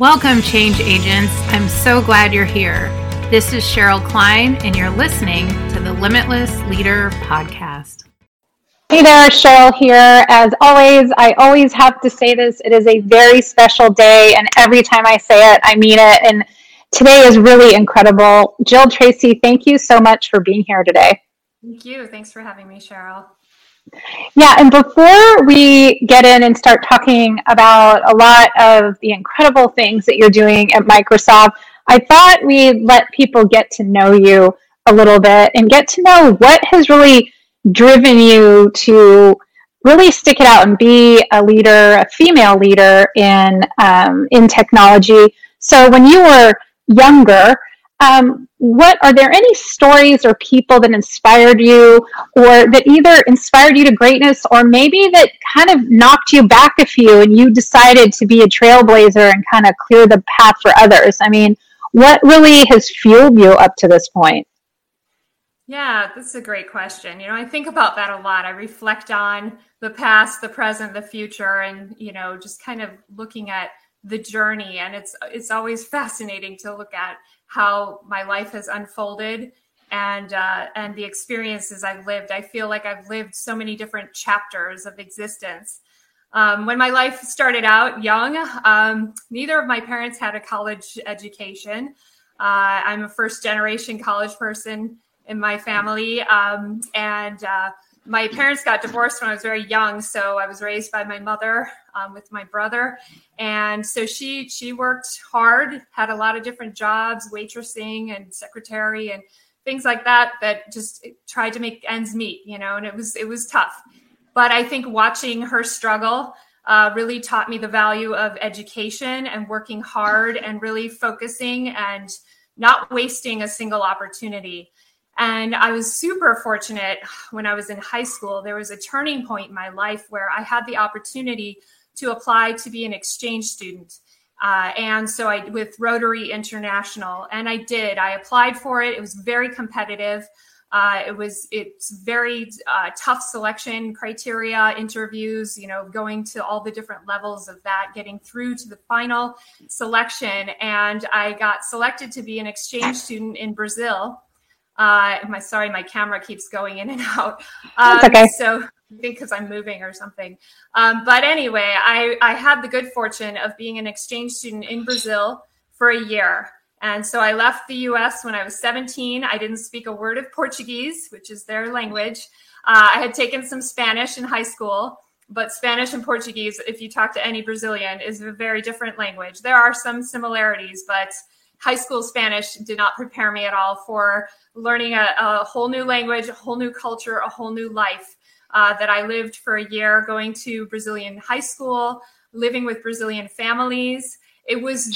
Welcome, change agents. I'm so glad you're here. This is Cheryl Klein, and you're listening to the Limitless Leader Podcast. Hey there, Cheryl here. As always, I always have to say this. It is a very special day, and every time I say it, I mean it. And today is really incredible. Jill Tracy, thank you so much for being here today. Thank you. Thanks for having me, Cheryl. Yeah, and before we get in and start talking about a lot of the incredible things that you're doing at Microsoft, I thought we'd let people get to know you a little bit and get to know what has really driven you to really stick it out and be a leader, a female leader in um, in technology. So when you were younger, um, what are there any stories or people that inspired you or that either inspired you to greatness or maybe that kind of knocked you back a few and you decided to be a trailblazer and kind of clear the path for others? I mean what really has fueled you up to this point? Yeah that's a great question. You know i think about that a lot. I reflect on the past the present the future and you know just kind of looking at the journey. And it's it's always fascinating to look at how my life has unfolded and uh, and the experiences I've lived. I feel like I've lived so many different chapters of existence. Um, when my life started out young, um, neither of my parents had a college education. Uh, I'm a first generation college person in my family, um, and uh, my parents got divorced when I was very young, so I was raised by my mother um, with my brother, and so she she worked hard, had a lot of different jobs, waitressing and secretary and things like that, that just tried to make ends meet, you know, and it was it was tough. But I think watching her struggle uh, really taught me the value of education and working hard and really focusing and not wasting a single opportunity. And I was super fortunate when I was in high school. There was a turning point in my life where I had the opportunity to apply to be an exchange student. Uh, and so I with Rotary International, and I did. I applied for it. It was very competitive. Uh, it was it's very uh, tough selection criteria, interviews. You know, going to all the different levels of that, getting through to the final selection, and I got selected to be an exchange student in Brazil. Uh, my sorry, my camera keeps going in and out. Um, That's okay. So because I'm moving or something. Um, but anyway, I, I had the good fortune of being an exchange student in Brazil for a year. And so I left the US when I was 17. I didn't speak a word of Portuguese, which is their language. Uh, I had taken some Spanish in high school, but Spanish and Portuguese, if you talk to any Brazilian, is a very different language. There are some similarities, but high school Spanish did not prepare me at all for learning a, a whole new language, a whole new culture, a whole new life. Uh, that I lived for a year going to Brazilian high school, living with Brazilian families. It was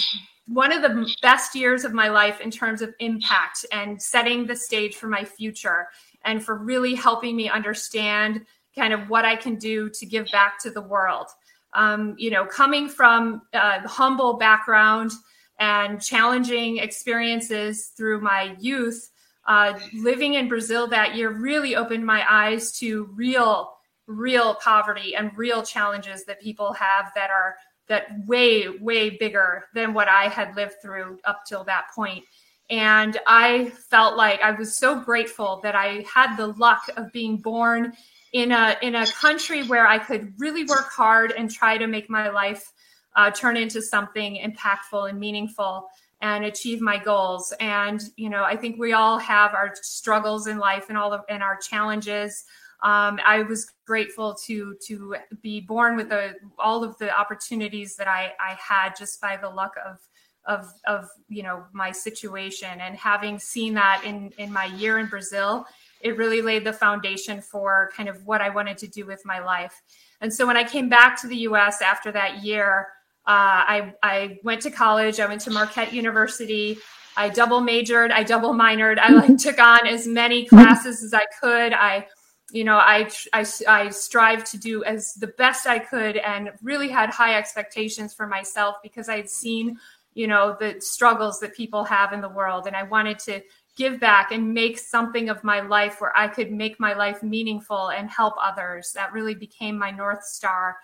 one of the best years of my life in terms of impact and setting the stage for my future and for really helping me understand kind of what I can do to give back to the world. Um, you know, coming from a humble background and challenging experiences through my youth, uh, living in Brazil that year really opened my eyes to real, real poverty and real challenges that people have that are that way, way bigger than what I had lived through up till that point. And I felt like I was so grateful that I had the luck of being born in a in a country where I could really work hard and try to make my life uh, turn into something impactful and meaningful and achieve my goals. And you know, I think we all have our struggles in life and all of and our challenges. Um, I was grateful to to be born with the, all of the opportunities that I, I had just by the luck of of of you know my situation and having seen that in in my year in Brazil it really laid the foundation for kind of what I wanted to do with my life. And so when I came back to the US after that year, uh, I, I went to college. I went to Marquette University. I double majored. I double minored. I like took on as many classes as I could. I, you know, I, I, I strived to do as the best I could and really had high expectations for myself because I had seen, you know, the struggles that people have in the world. And I wanted to give back and make something of my life where I could make my life meaningful and help others. That really became my North Star.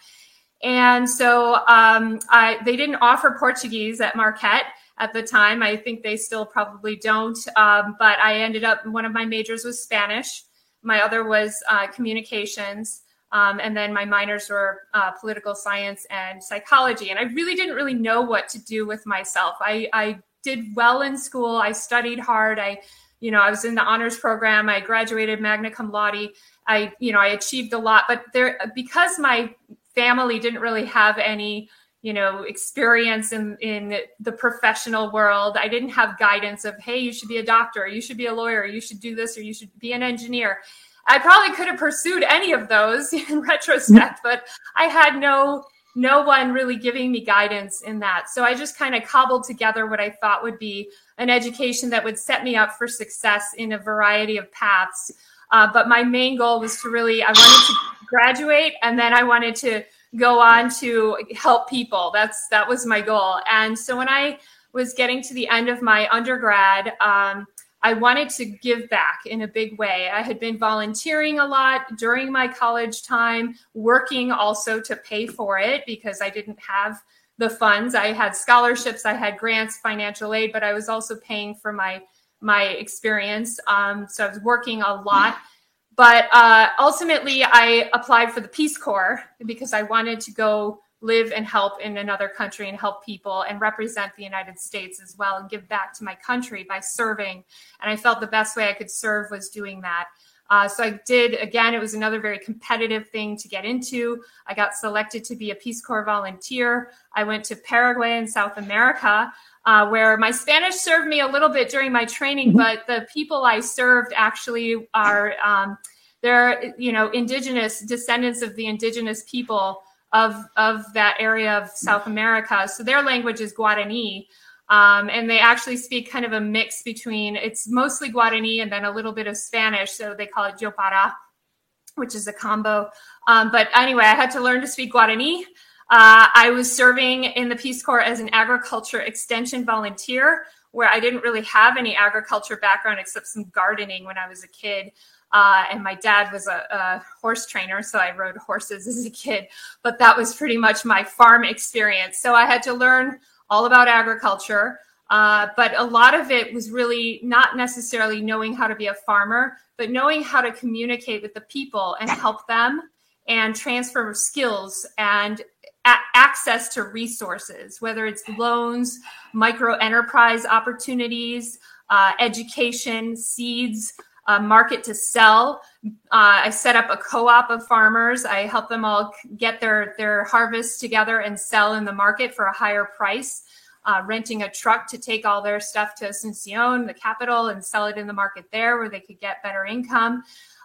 And so um, I, they didn't offer Portuguese at Marquette at the time. I think they still probably don't. Um, but I ended up, one of my majors was Spanish, my other was uh, communications. Um, and then my minors were uh, political science and psychology. And I really didn't really know what to do with myself. I, I did well in school. I studied hard. I, you know, I was in the honors program. I graduated magna cum laude. I, you know, I achieved a lot. But there, because my family didn't really have any you know experience in in the professional world. I didn't have guidance of hey you should be a doctor you should be a lawyer you should do this or you should be an engineer. I probably could have pursued any of those in retrospect but i had no no one really giving me guidance in that. So i just kind of cobbled together what i thought would be an education that would set me up for success in a variety of paths. Uh, but my main goal was to really i wanted to graduate and then I wanted to go on to help people. That's that was my goal. And so when I was getting to the end of my undergrad, um, I wanted to give back in a big way. I had been volunteering a lot during my college time, working also to pay for it because I didn't have the funds. I had scholarships, I had grants, financial aid, but I was also paying for my my experience. Um, so I was working a lot. But uh, ultimately, I applied for the Peace Corps because I wanted to go live and help in another country and help people and represent the United States as well and give back to my country by serving. And I felt the best way I could serve was doing that. Uh, so I did, again, it was another very competitive thing to get into. I got selected to be a Peace Corps volunteer. I went to Paraguay in South America, uh, where my Spanish served me a little bit during my training, mm-hmm. but the people I served actually are. Um, they're you know indigenous descendants of the indigenous people of of that area of South America. So their language is Guarani. Um, and they actually speak kind of a mix between it's mostly Guarani and then a little bit of Spanish. So they call it Jopara, which is a combo. Um, but anyway, I had to learn to speak Guarani. Uh, I was serving in the Peace Corps as an agriculture extension volunteer, where I didn't really have any agriculture background except some gardening when I was a kid. Uh, and my dad was a, a, horse trainer, so I rode horses as a kid. But that was pretty much my farm experience. So I had to learn all about agriculture. Uh, but a lot of it was really not necessarily knowing how to be a farmer, but knowing how to communicate with the people and help them and transfer skills and a- access to resources, whether it's loans, micro enterprise opportunities, uh, education, seeds, a market to sell. Uh, I set up a co-op of farmers. I help them all get their their harvests together and sell in the market for a higher price. Uh, renting a truck to take all their stuff to Asuncion, the capital, and sell it in the market there where they could get better income.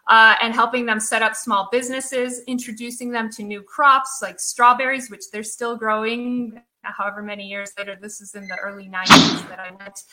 Uh, and helping them set up small businesses, introducing them to new crops like strawberries, which they're still growing however many years later. This is in the early 90s that I went.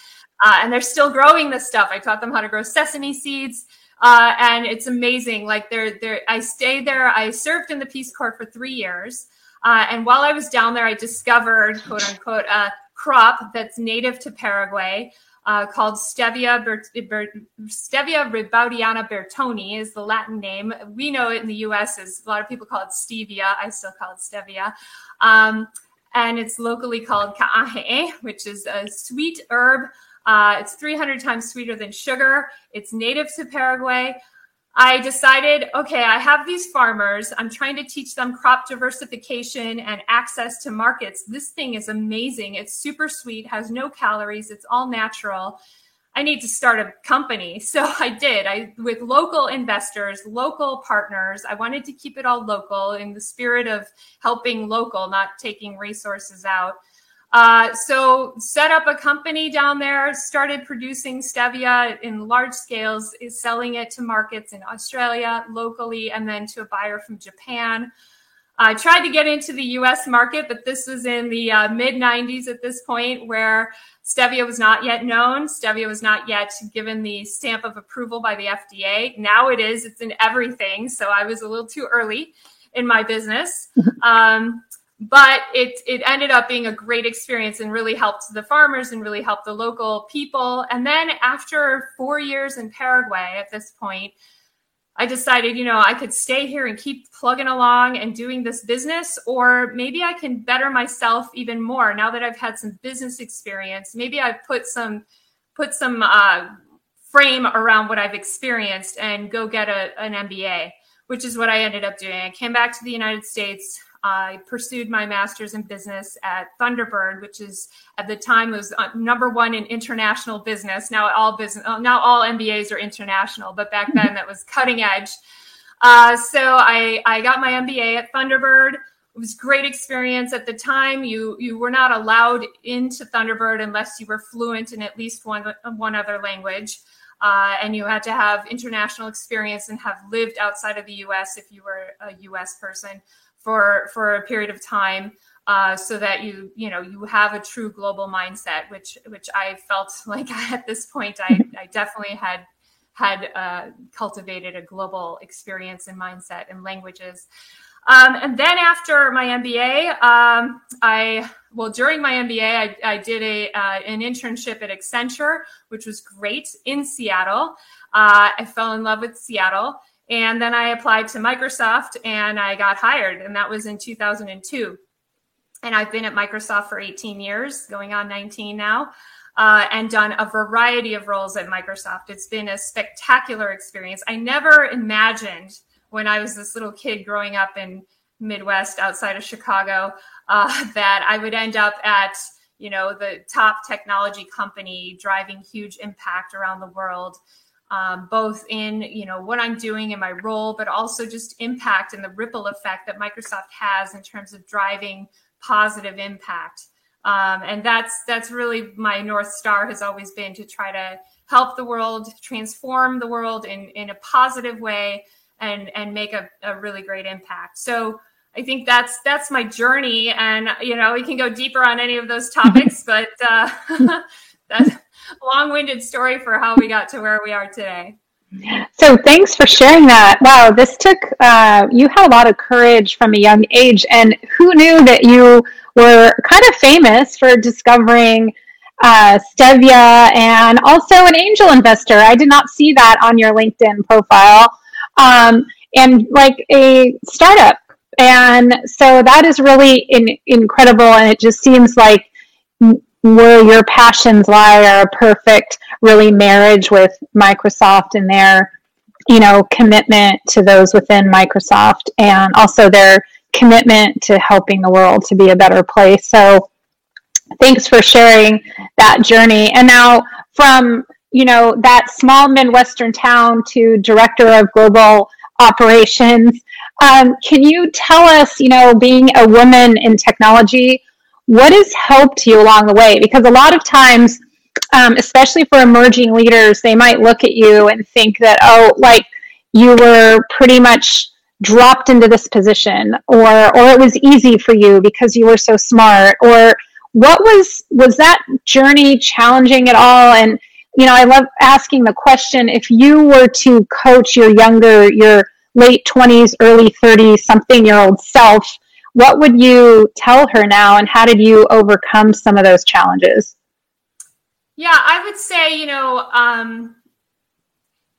Uh, and they're still growing this stuff. I taught them how to grow sesame seeds. Uh, and it's amazing. Like they're, they're, I stayed there. I served in the Peace Corps for three years. Uh, and while I was down there, I discovered, quote unquote, a crop that's native to Paraguay uh, called Stevia, Ber- Ber- Stevia rebaudiana bertoni is the Latin name. We know it in the U.S. as a lot of people call it stevia. I still call it stevia. Um, and it's locally called ka'ahe, which is a sweet herb. Uh, it's 300 times sweeter than sugar. It's native to Paraguay. I decided, okay, I have these farmers. I'm trying to teach them crop diversification and access to markets. This thing is amazing. It's super sweet, has no calories, it's all natural. I need to start a company. So I did. I with local investors, local partners. I wanted to keep it all local in the spirit of helping local, not taking resources out. Uh, so set up a company down there, started producing stevia in large scales, is selling it to markets in Australia locally, and then to a buyer from Japan. I tried to get into the US market, but this was in the uh, mid 90s at this point where stevia was not yet known. Stevia was not yet given the stamp of approval by the FDA. Now it is, it's in everything. So I was a little too early in my business. Um, but it, it ended up being a great experience and really helped the farmers and really helped the local people. And then after four years in Paraguay at this point, I decided, you know, I could stay here and keep plugging along and doing this business, or maybe I can better myself even more now that I've had some business experience. Maybe I've put some put some uh, frame around what I've experienced and go get a, an MBA, which is what I ended up doing. I came back to the United States. I pursued my master's in business at Thunderbird, which is at the time was uh, number one in international business. Now all business, uh, now all MBAs are international, but back then that was cutting edge. Uh, so I, I got my MBA at Thunderbird. It was great experience at the time. You you were not allowed into Thunderbird unless you were fluent in at least one one other language. Uh, and you had to have international experience and have lived outside of the U.S. if you were a U.S. person for for a period of time uh, so that you you know you have a true global mindset which which i felt like at this point i, I definitely had had uh, cultivated a global experience and mindset and languages. Um, and then after my mba um, i well during my mba i, I did a uh, an internship at accenture which was great in seattle. Uh, i fell in love with seattle and then I applied to Microsoft and I got hired, and that was in 2002. And I've been at Microsoft for 18 years, going on 19 now, uh, and done a variety of roles at Microsoft. It's been a spectacular experience. I never imagined when I was this little kid growing up in Midwest outside of Chicago uh, that I would end up at you know the top technology company driving huge impact around the world um, both in you know what I'm doing in my role, but also just impact and the ripple effect that Microsoft has in terms of driving positive impact. Um, and that's that's really my north star has always been to try to help the world, transform the world in in a positive way, and and make a, a really great impact. So. I think that's that's my journey, and you know we can go deeper on any of those topics, but uh, that's a long-winded story for how we got to where we are today. So thanks for sharing that. Wow, this took uh, you had a lot of courage from a young age, and who knew that you were kind of famous for discovering uh, Stevia and also an angel investor. I did not see that on your LinkedIn profile, um, and like a startup. And so that is really in, incredible, and it just seems like where your passions lie are a perfect really marriage with Microsoft and their you know commitment to those within Microsoft and also their commitment to helping the world to be a better place. So thanks for sharing that journey. And now from you know that small midwestern town to director of global operations um, can you tell us you know being a woman in technology what has helped you along the way? Because a lot of times, um, especially for emerging leaders, they might look at you and think that, oh, like you were pretty much dropped into this position or or it was easy for you because you were so smart or what was was that journey challenging at all and you know i love asking the question if you were to coach your younger your late 20s early 30s something year old self what would you tell her now, and how did you overcome some of those challenges? Yeah, I would say, you know, um,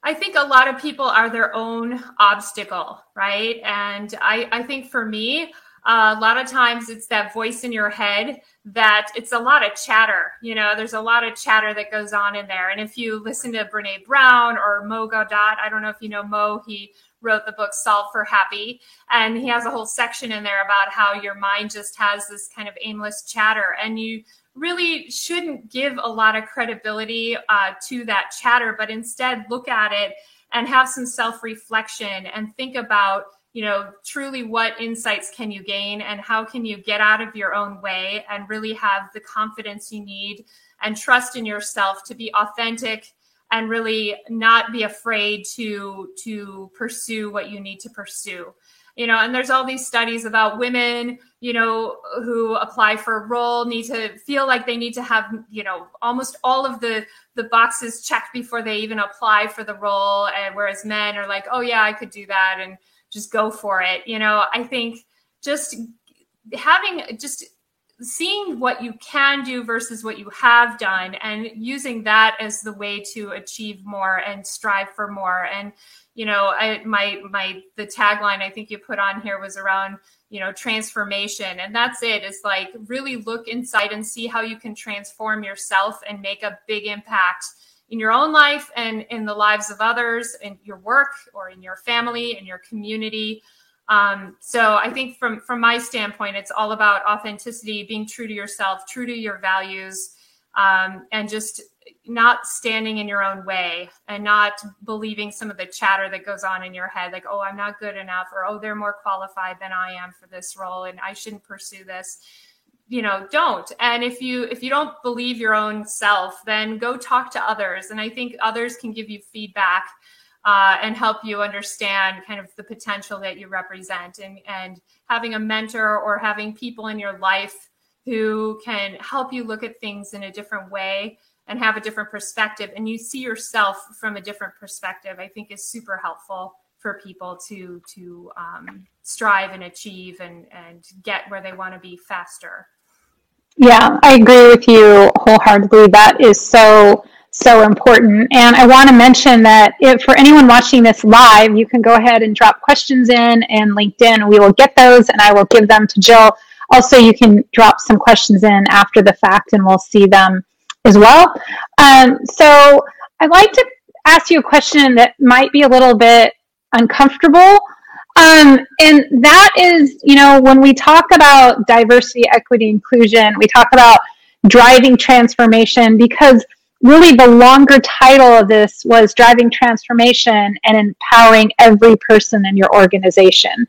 I think a lot of people are their own obstacle, right? And I, I think for me, uh, a lot of times it's that voice in your head that it's a lot of chatter. You know, there's a lot of chatter that goes on in there. And if you listen to Brene Brown or Mo Gaudat, I don't know if you know Mo, he wrote the book Solve for Happy. And he has a whole section in there about how your mind just has this kind of aimless chatter. And you really shouldn't give a lot of credibility uh, to that chatter, but instead look at it and have some self reflection and think about you know truly what insights can you gain and how can you get out of your own way and really have the confidence you need and trust in yourself to be authentic and really not be afraid to to pursue what you need to pursue. You know and there's all these studies about women you know who apply for a role need to feel like they need to have you know almost all of the the boxes checked before they even apply for the role and whereas men are like oh yeah i could do that and just go for it. You know i think just having just seeing what you can do versus what you have done and using that as the way to achieve more and strive for more. And you know I, my my the tagline i think you put on here was around you know transformation. And that's it. It is like really look inside and see how you can transform yourself and make a big impact in your own life and in the lives of others in your work or in your family in your community um, so I think from from my standpoint, it's all about authenticity, being true to yourself, true to your values, um, and just not standing in your own way and not believing some of the chatter that goes on in your head, like, oh, I'm not good enough, or oh, they're more qualified than I am for this role, and I shouldn't pursue this. You know, don't. And if you if you don't believe your own self, then go talk to others. And I think others can give you feedback uh, and help you understand kind of the potential that you represent. And, and having a mentor or having people in your life who can help you look at things in a different way and have a different perspective and you see yourself from a different perspective i think is super helpful for people to to um, strive and achieve and and get where they want to be faster. Yeah i agree with you wholeheartedly. That is so so important. And I want to mention that if for anyone watching this live, you can go ahead and drop questions in and LinkedIn. We will get those and I will give them to Jill. Also, you can drop some questions in after the fact and we'll see them as well. Um, so I'd like to ask you a question that might be a little bit uncomfortable. Um, and that is, you know, when we talk about diversity, equity, inclusion, we talk about driving transformation because really the longer title of this was driving transformation and empowering every person in your organization.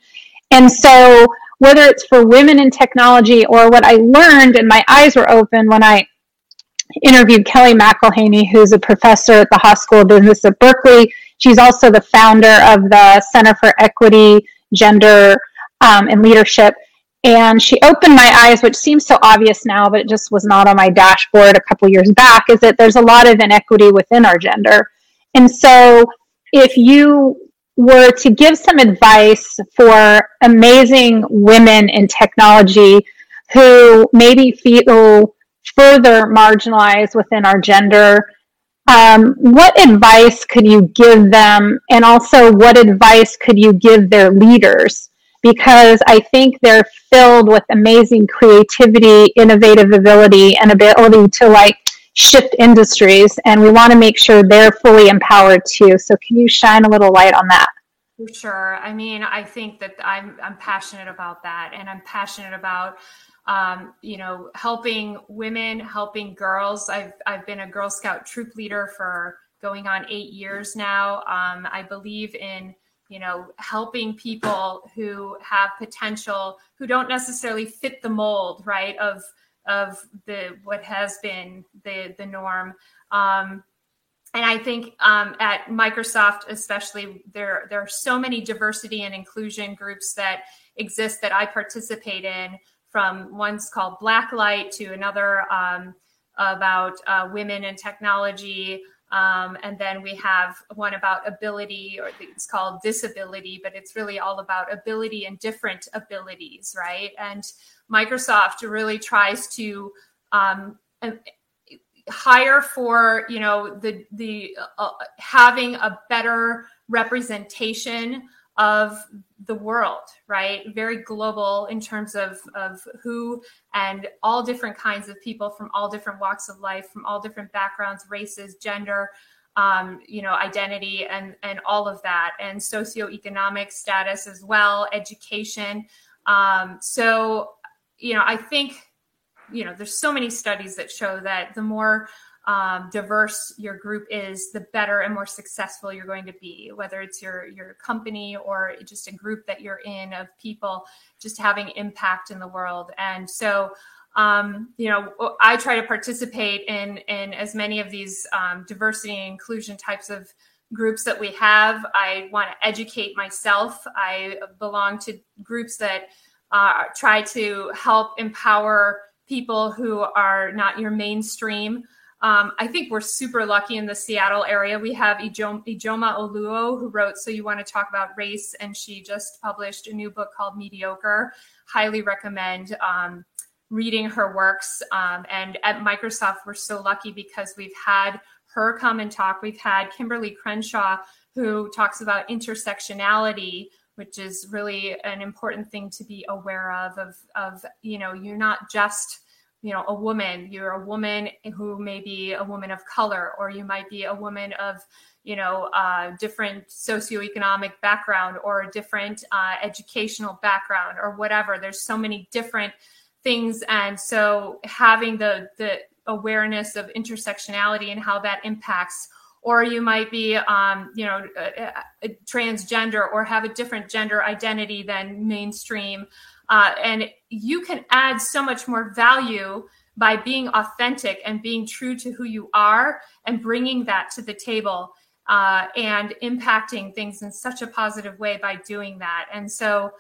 And so whether it's for women in technology or what I learned and my eyes were open when I interviewed Kellie McElhaney, who's a professor at the Haas School of Business at Berkeley. She's also the founder of the Center for Equity, Gender, um, and Leadership. And she opened my eyes, which seems so obvious now, but it just was not on my dashboard a couple years back, is that there's a lot of inequity within our gender. And so if you were to give some advice for amazing women in technology who maybe feel further marginalized within our gender, um, what advice could you give them? And also, what advice could you give their leaders? Because I think they're filled with amazing creativity, innovative ability, and ability to like shift industries. And we want to make sure they're fully empowered too. So, can you shine a little light on that? For sure. I mean, I think that I'm I'm passionate about that, and I'm passionate about um, you know helping women, helping girls. I've I've been a Girl Scout troop leader for going on eight years now. Um, I believe in you know helping people who have potential who don't necessarily fit the mold right of of the what has been the the norm um, and I think um, at Microsoft, especially, there there are so many diversity and inclusion groups that exist that I participate in. From one's called Blacklight to another um, about uh, women in technology. Um, and then we have one about ability, or it's called disability, but it's really all about ability and different abilities, right? And Microsoft really tries to um, hire for you know the the uh, having a better representation of the world, right? Very global in terms of, of who and all different kinds of people from all different walks of life, from all different backgrounds, races, gender, um, you know, identity, and and all of that, and socioeconomic status as well, education. Um, so, you know, I think, you know, there's so many studies that show that the more um, diverse your group is, the better and more successful you're going to be. Whether it's your your company or just a group that you're in of people, just having impact in the world. And so, um, you know, I try to participate in in as many of these um, diversity and inclusion types of groups that we have. I want to educate myself. I belong to groups that uh, try to help empower people who are not your mainstream. Um, I think we're super lucky in the Seattle area. We have Ijoma, Ijeoma Oluo, who wrote So You Want to Talk About Race, and she just published a new book called Mediocre. Highly recommend um, reading her works. Um, and at Microsoft, we're so lucky because we've had her come and talk. We've had Kimberly Crenshaw, who talks about intersectionality, which is really an important thing to be aware of. Of, of you know, you're not just you know a woman. You're a woman who may be a woman of color or you might be a woman of you know uh, different socioeconomic background or a different uh, educational background or whatever. There's so many different things. And so having the the awareness of intersectionality and how that impacts or you might be um, you know a, a transgender or have a different gender identity than mainstream uh, and you can add so much more value by being authentic and being true to who you are and bringing that to the table uh, and impacting things in such a positive way by doing that. And so,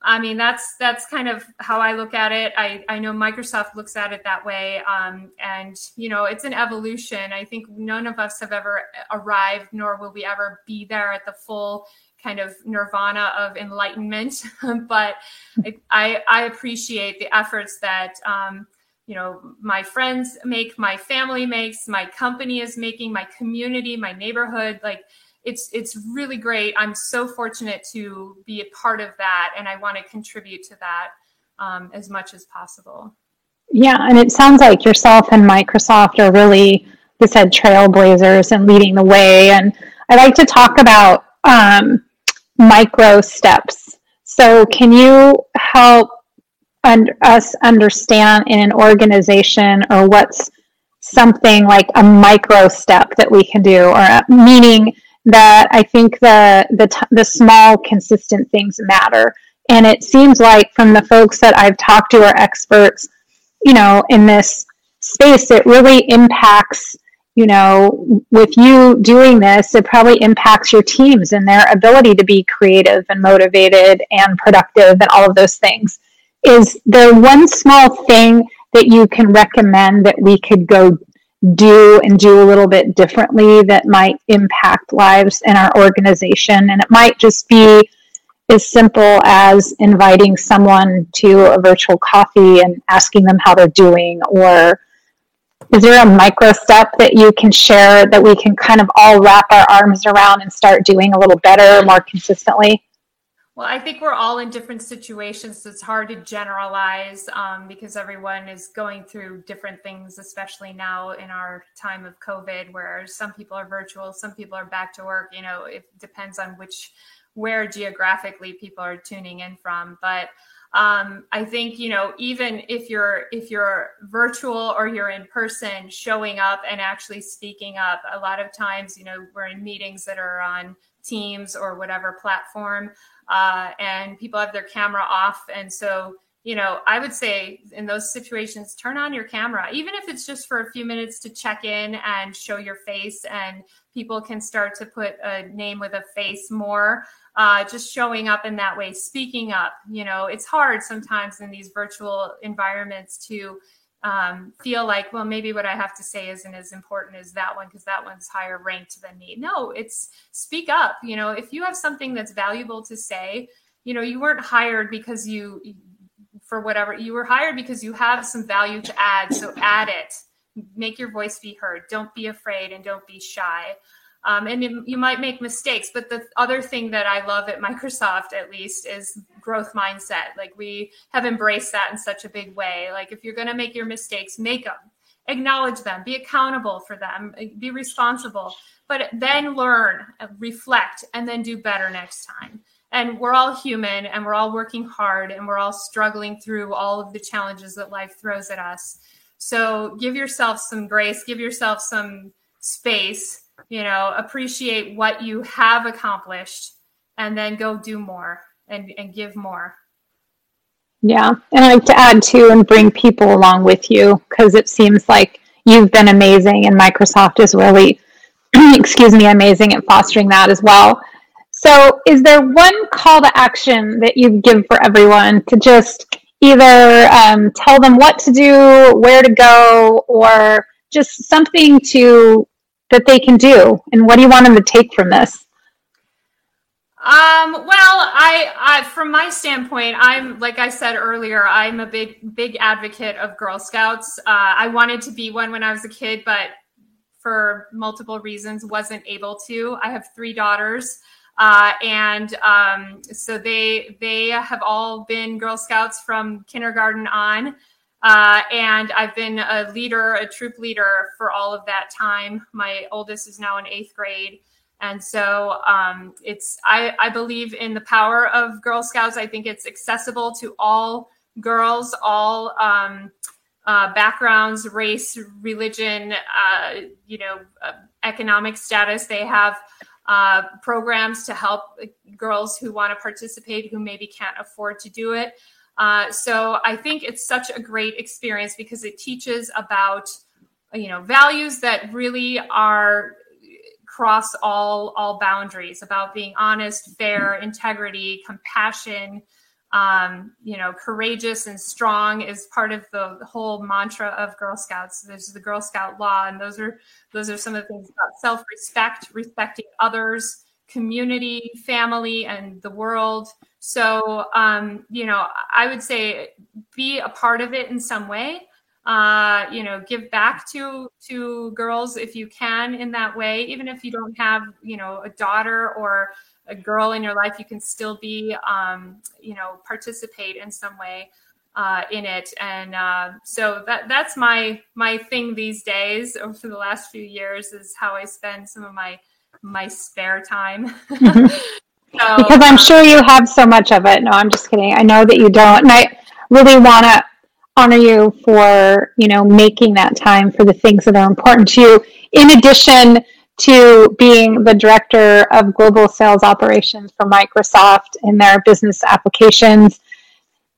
I mean, that's that's kind of how I look at it. I, I know Microsoft looks at it that way, um, and you know, it's an evolution. I think none of us have ever arrived, nor will we ever be there at the full kind of nirvana of enlightenment. but I, I appreciate the efforts that um, you know my friends make, my family makes, my company is making, my community, my neighborhood. Like it's it's really great. I'm so fortunate to be a part of that, and I want to contribute to that um, as much as possible. Yeah, and it sounds like yourself and Microsoft are really, you said, trailblazers and leading the way. And I like to talk about um, micro steps. So, can you help un- us understand in an organization or what's something like a micro step that we can do, or uh, meaning that I think the the t- the small consistent things matter. And it seems like from the folks that I've talked to are experts, you know, in this space, it really impacts you know, with you doing this, it probably impacts your teams and their ability to be creative and motivated and productive and all of those things. Is there one small thing that you can recommend that we could go do and do a little bit differently that might impact lives in our organization? And it might just be as simple as inviting someone to a virtual coffee and asking them how they're doing or is there a micro step that you can share that we can kind of all wrap our arms around and start doing a little better, more consistently? Well, I think we're all in different situations. So it's hard to generalize um, because everyone is going through different things, especially now in our time of COVID, where some people are virtual, some people are back to work. You know, it depends on which, where geographically people are tuning in from. But um, i think you know even if you're if you're virtual or you're in person showing up and actually speaking up a lot of times you know we're in meetings that are on teams or whatever platform uh, and people have their camera off. And so you know i would say in those situations turn on your camera even if it's just for a few minutes to check in and show your face and people can start to put a name with a face more uh, just showing up in that way, speaking up. You know, it's hard sometimes in these virtual environments to um, feel like, well, maybe what I have to say isn't as important as that one because that one's higher ranked than me. No, it's speak up. You know, if you have something that's valuable to say, you know, you weren't hired because you, for whatever, you were hired because you have some value to add. So add it. Make your voice be heard. Don't be afraid and don't be shy. Um, and you, you might make mistakes, but the other thing that I love at Microsoft, at least, is growth mindset. Like we have embraced that in such a big way. Like if you're going to make your mistakes, make them, acknowledge them, be accountable for them, be responsible, but then learn, reflect, and then do better next time. And we're all human and we're all working hard and we're all struggling through all of the challenges that life throws at us. So give yourself some grace, give yourself some space you know appreciate what you have accomplished and then go do more and, and give more. Yeah and i like to add too and bring people along with you because it seems like you've been amazing and microsoft is really excuse me amazing at fostering that as well. So is there one call to action that you give for everyone to just either um, tell them what to do where to go or just something to that they can do? And what do you want them to take from this? Um, well, I, I, from my standpoint, I'm like I said earlier, I'm a big, big advocate of Girl Scouts. Uh, I wanted to be one when I was a kid, but for multiple reasons, wasn't able to. I have three daughters. Uh, and um, so they they have all been Girl Scouts from kindergarten on, uh, and I've been a leader, a troop leader for all of that time. My oldest is now in eighth grade, and so um, it's I, I believe in the power of Girl Scouts. I think it's accessible to all girls, all um, uh, backgrounds, race, religion, uh, you know, uh, economic status. They have uh, programs to help girls who want to participate who maybe can't afford to do it. Uh, so I think it's such a great experience because it teaches about you know values that really are cross all all boundaries about being honest, fair, integrity, compassion um, you know, courageous and strong is part of the, whole mantra of Girl Scouts. There's the Girl Scout law, and those are those are some of the things about self-respect, respecting others, community, family, and the world. So, um, you know, I would say be a part of it in some way. Uh, you know, give back to to girls if you can in that way, even if you don't have, you know, a daughter or a girl in your life, you can still be, um, you know, participate in some way uh, in it. And uh, so that that's my my thing these days. Over the last few years, is how I spend some of my my spare time. So, because I'm sure you have so much of it. No, I'm just kidding. I know that you don't, and I really want to honor you for you know making that time for the things that are important to you. In addition to being the director of global sales operations for Microsoft in their business applications.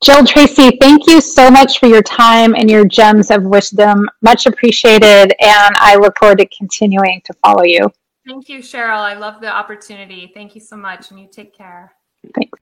Jill Tracy, thank you so much for your time and your gems of wisdom. Much appreciated, and I look forward to continuing to follow you. Thank you, Cheryl. I love the opportunity. Thank you so much, and you take care. Thanks.